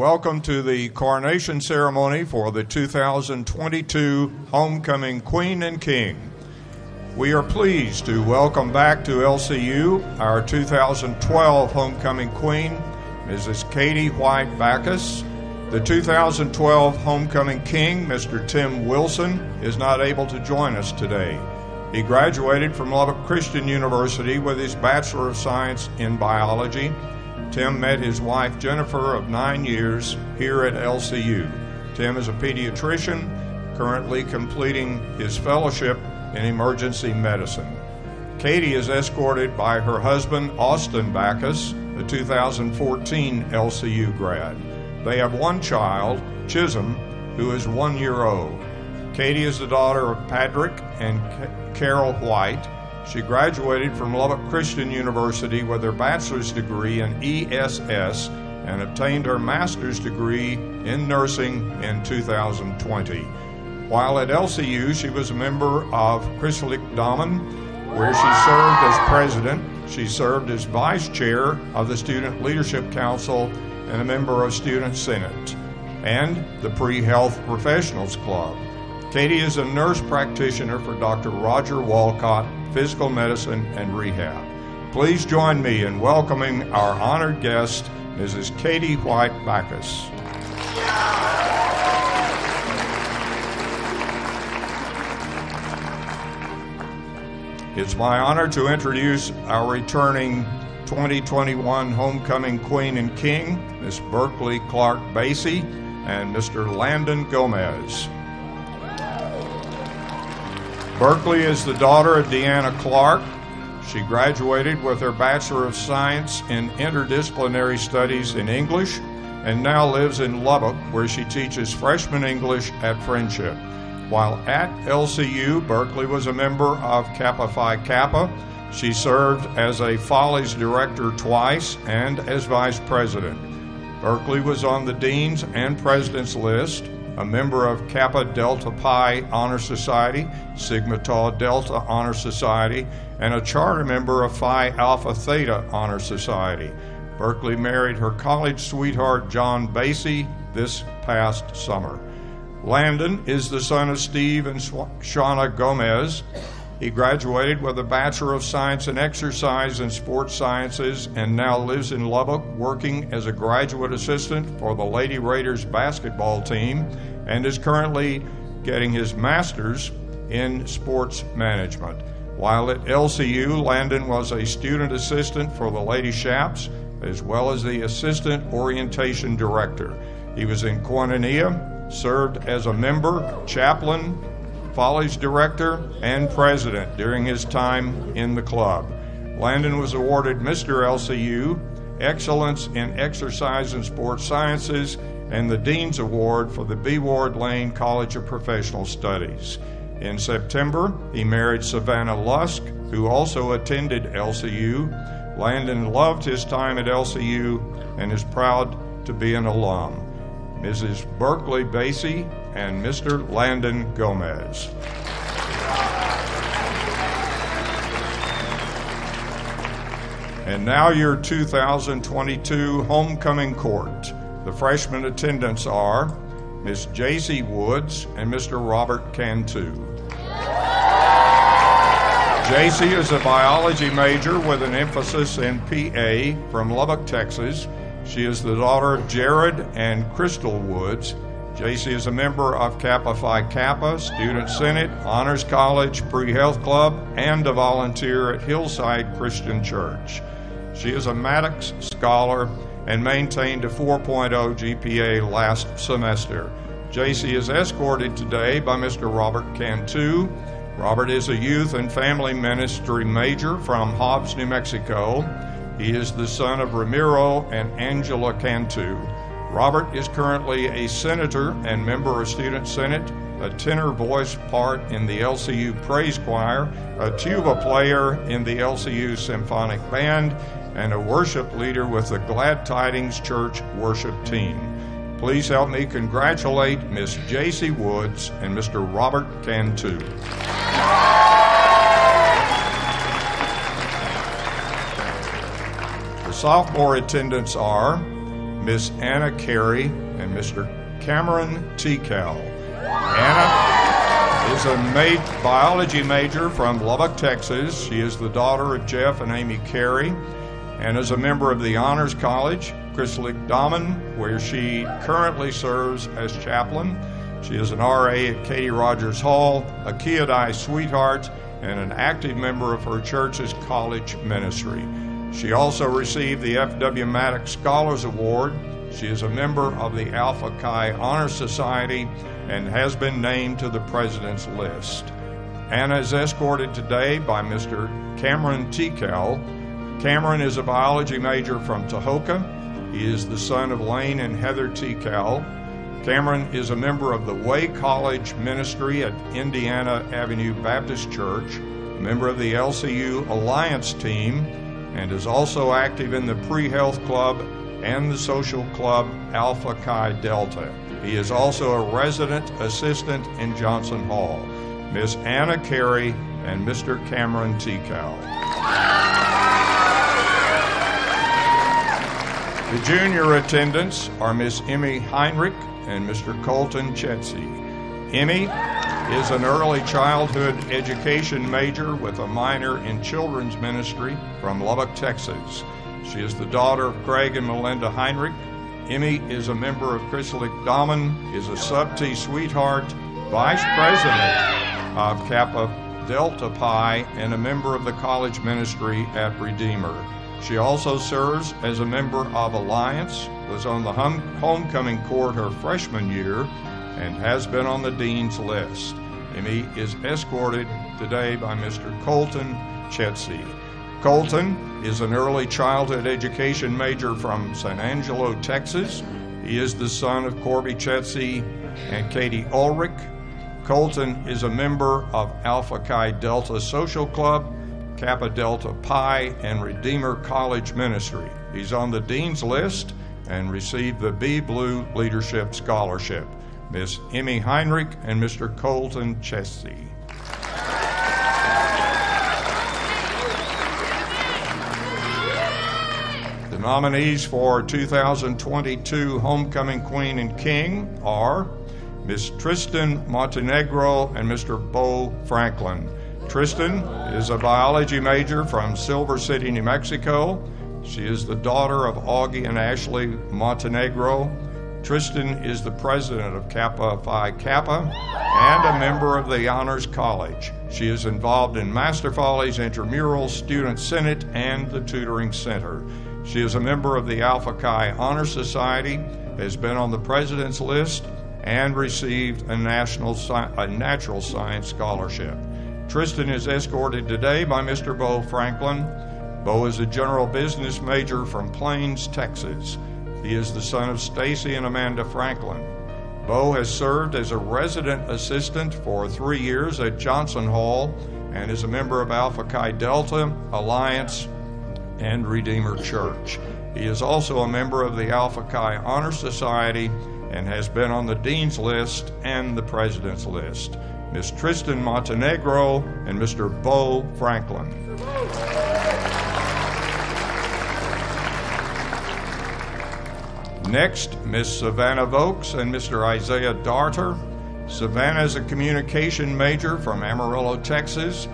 welcome to the coronation ceremony for the 2022 Homecoming Queen and King. We are pleased to welcome back to LCU our 2012 Homecoming Queen, Mrs. Katie White Backus. The 2012 Homecoming King, Mr. Tim Wilson, is not able to join us today. He graduated from Lubbock Christian University with his Bachelor of Science in Biology Tim met his wife Jennifer of nine years here at LCU. Tim is a pediatrician, currently completing his fellowship in emergency medicine. Katie is escorted by her husband Austin Backus, a 2014 LCU grad. They have one child, Chisholm, who is one year old. Katie is the daughter of Patrick and Carol White she graduated from Lubbock Christian University with her bachelor's degree in ESS and obtained her master's degree in nursing in 2020. While at LCU, she was a member of Christlich Damen, where she served as president. She served as vice chair of the Student Leadership Council and a member of Student Senate and the Pre Health Professionals Club. Katie is a nurse practitioner for Dr. Roger Walcott physical medicine, and rehab. Please join me in welcoming our honored guest, Mrs. Katie White Backus. It's my honor to introduce our returning 2021 Homecoming Queen and King, Miss Berkeley Clark Basie and Mr. Landon Gomez. Berkeley is the daughter of Deanna Clark. She graduated with her Bachelor of Science in Interdisciplinary Studies in English and now lives in Lubbock, where she teaches freshman English at Friendship. While at LCU, Berkeley was a member of Kappa Phi Kappa. She served as a Follies director twice and as vice president. Berkeley was on the dean's and president's list a member of Kappa Delta Pi Honor Society, Sigma Tau Delta Honor Society, and a charter member of Phi Alpha Theta Honor Society. Berkeley married her college sweetheart John Basie this past summer. Landon is the son of Steve and Shauna Gomez. He graduated with a Bachelor of Science in Exercise and Sports Sciences and now lives in Lubbock working as a graduate assistant for the Lady Raiders basketball team and is currently getting his master's in sports management. While at LCU, Landon was a student assistant for the Lady Chaps as well as the assistant orientation director. He was in Koinonia, served as a member, chaplain, Follies director, and president during his time in the club. Landon was awarded Mr. LCU, Excellence in Exercise and Sports Sciences, and the Dean's Award for the B. Ward Lane College of Professional Studies. In September, he married Savannah Lusk, who also attended LCU. Landon loved his time at LCU and is proud to be an alum. Mrs. Berkeley Basie and Mr. Landon Gomez. And now your 2022 homecoming court. The freshman attendants are Miss J.C. Woods and Mr. Robert Cantu. JC is a biology major with an emphasis in PA from Lubbock, Texas. She is the daughter of Jared and Crystal Woods JC is a member of Kappa Phi Kappa, Student Senate, Honors College, Pre Health Club, and a volunteer at Hillside Christian Church. She is a Maddox Scholar and maintained a 4.0 GPA last semester. JC is escorted today by Mr. Robert Cantu. Robert is a youth and family ministry major from Hobbs, New Mexico. He is the son of Ramiro and Angela Cantu. Robert is currently a senator and member of Student Senate, a tenor voice part in the LCU Praise Choir, a tuba player in the LCU Symphonic Band, and a worship leader with the Glad Tidings Church worship team. Please help me congratulate Miss J.C. Woods and Mr. Robert Cantu. The sophomore attendants are Miss Anna Carey and Mr. Cameron Tikal. Anna is a ma- biology major from Lubbock, Texas. She is the daughter of Jeff and Amy Carey and is a member of the Honors College, Christlich Damen, where she currently serves as chaplain. She is an RA at Katie Rogers Hall, a Kiadai sweetheart, and an active member of her church's college ministry. She also received the F.W. Maddox Scholars Award. She is a member of the Alpha Chi Honor Society and has been named to the President's list. Anna is escorted today by Mr. Cameron Tikal. Cameron is a biology major from Tahoka. He is the son of Lane and Heather Tikal. Cameron is a member of the Way College Ministry at Indiana Avenue Baptist Church, member of the LCU Alliance team, and is also active in the Pre Health Club and the social club Alpha Chi Delta. He is also a resident assistant in Johnson Hall. Miss Anna Carey and Mr. Cameron Tikal. The junior attendants are Miss Emmy Heinrich and Mr. Colton Chetzy. Emmy is an early childhood education major with a minor in children's ministry from Lubbock, Texas. She is the daughter of Craig and Melinda Heinrich. Emmy is a member of Christlich Damen, is a sub T sweetheart, vice president of Kappa Delta Pi, and a member of the college ministry at Redeemer. She also serves as a member of Alliance, was on the hum- homecoming court her freshman year, and has been on the dean's list. Emmy is escorted today by Mr. Colton Chetzy. Colton is an early childhood education major from San Angelo, Texas. He is the son of Corby Chetzy and Katie Ulrich. Colton is a member of Alpha Chi Delta Social Club, Kappa Delta Pi, and Redeemer College Ministry. He's on the Dean's list and received the B Blue Leadership Scholarship. Miss Emmy Heinrich and Mr. Colton Chetzy. The nominees for 2022 Homecoming Queen and King are Miss Tristan Montenegro and Mr. Bo Franklin. Tristan is a biology major from Silver City, New Mexico. She is the daughter of Augie and Ashley Montenegro. Tristan is the president of Kappa Phi Kappa and a member of the Honors College. She is involved in Master Follies, Intramurals, Student Senate, and the Tutoring Center. She is a member of the Alpha Chi Honor Society, has been on the president's list, and received a, national, a natural science scholarship. Tristan is escorted today by Mr. Bo Franklin. Bo is a general business major from Plains, Texas. He is the son of Stacy and Amanda Franklin. Bo has served as a resident assistant for three years at Johnson Hall and is a member of Alpha Chi Delta, Alliance, and Redeemer Church. He is also a member of the Alpha Chi Honor Society and has been on the Dean's list and the President's list. Miss Tristan Montenegro and Mr. Bo Franklin. Next, Miss Savannah Vokes and Mr. Isaiah Darter. Savannah is a communication major from Amarillo, Texas.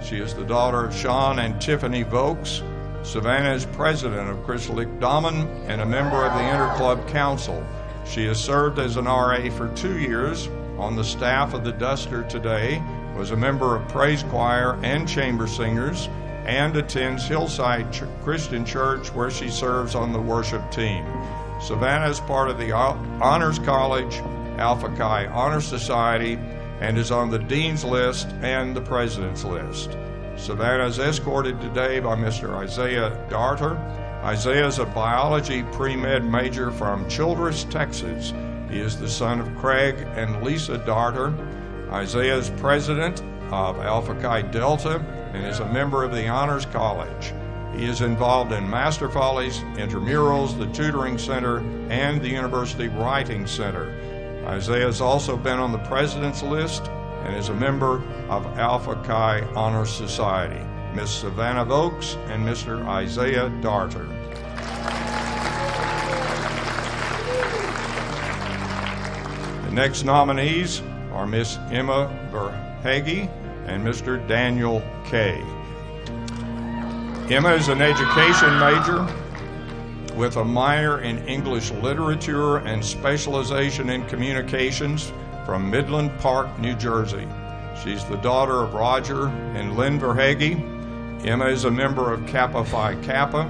She is the daughter of Sean and Tiffany Vokes. Savannah is president of Christlich Damen and a member of the Interclub Council. She has served as an RA for two years on the staff of the Duster today, was a member of Praise Choir and Chamber Singers, and attends Hillside Ch- Christian Church where she serves on the worship team. Savannah is part of the Honors College, Alpha Chi Honor Society, and is on the Dean's list and the President's list. Savannah is escorted today by Mr. Isaiah Darter. Isaiah is a biology pre med major from Childress, Texas. He is the son of Craig and Lisa Darter. Isaiah is president of Alpha Chi Delta and is a member of the Honors College. He is involved in Master Follies, Intramurals, the Tutoring Center, and the University Writing Center. Isaiah has also been on the President's List and is a member of Alpha Chi Honor Society. Miss Savannah Oaks and Mr. Isaiah Darter. The next nominees are Miss Emma Verhage and Mr. Daniel Kay. Emma is an education major with a minor in English literature and specialization in communications from Midland Park, New Jersey. She's the daughter of Roger and Lynn Verhage. Emma is a member of Kappa Phi Kappa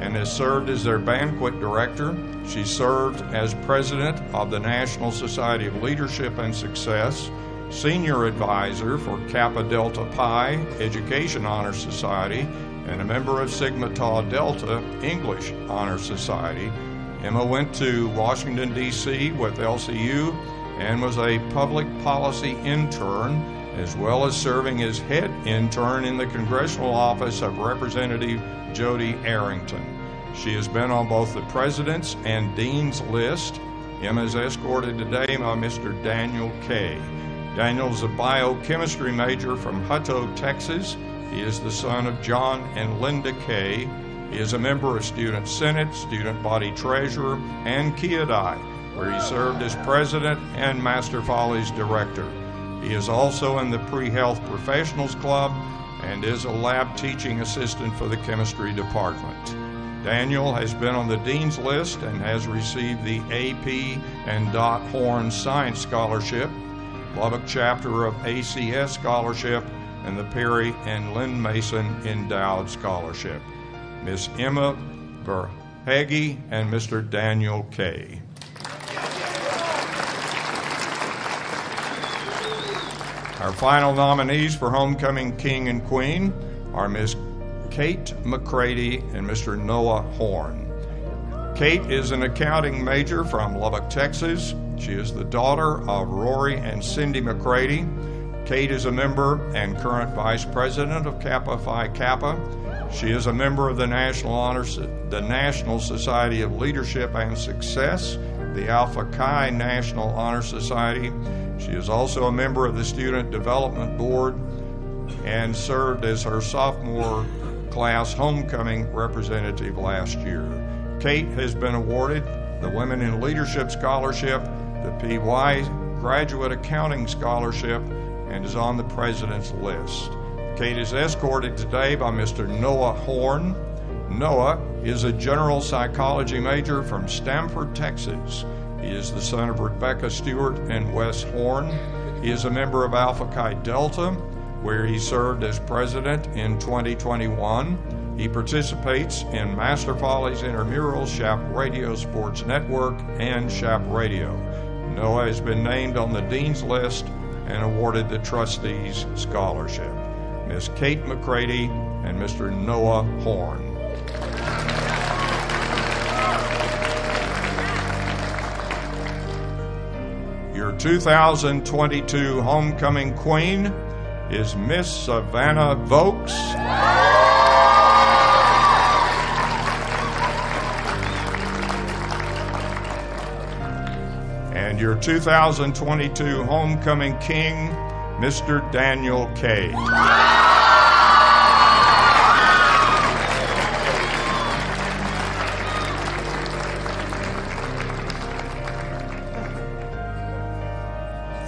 and has served as their banquet director. She served as president of the National Society of Leadership and Success, senior advisor for Kappa Delta Pi Education Honor Society, and a member of Sigma Tau Delta English Honor Society. Emma went to Washington, D.C. with LCU and was a public policy intern, as well as serving as head intern in the Congressional Office of Representative Jodey Arrington. She has been on both the President's and Dean's list. Emma is escorted today by Mr. Daniel Kay. Daniel is a biochemistry major from Hutto, Texas. He is the son of John and Linda Kay. He is a member of Student Senate, Student Body Treasurer, and Kiadai, where he served as president and Master Follies director. He is also in the Pre Health Professionals Club and is a lab teaching assistant for the chemistry department. Daniel has been on the Dean's List and has received the AP and Dot Horn Science Scholarship, Lubbock Chapter of ACS Scholarship, and the Perry and Lynn Mason Endowed Scholarship. Miss Emma Verhage and Mr. Daniel Kay. Our final nominees for Homecoming King and Queen are Miss Kate McCready and Mr. Noah Horn. Kate is an accounting major from Lubbock, Texas. She is the daughter of Rory and Cindy McCready. Kate is a member and current vice president of Kappa Phi Kappa. She is a member of the National Honor, the National Society of Leadership and Success, the Alpha Chi National Honor Society. She is also a member of the Student Development Board and served as her sophomore class homecoming representative last year. Kate has been awarded the Women in Leadership Scholarship, the PY Graduate Accounting Scholarship, and is on the President's list. Kate is escorted today by Mr. Noah Horn. Noah is a general psychology major from Stamford, Texas. He is the son of Rebecca Stewart and Wes Horn. He is a member of Alpha Chi Delta, where he served as president in 2021. He participates in Master Follies Intramurals, Chap Radio Sports Network, and Chap Radio. Noah has been named on the Dean's List and awarded the Trustees Scholarship. Miss Kate McCready and Mr. Noah Horn. Your 2022 Homecoming Queen is Miss Savannah Vokes. Your 2022 Homecoming King, Mr. Daniel Kay.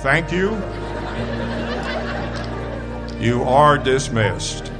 Thank you. You are dismissed.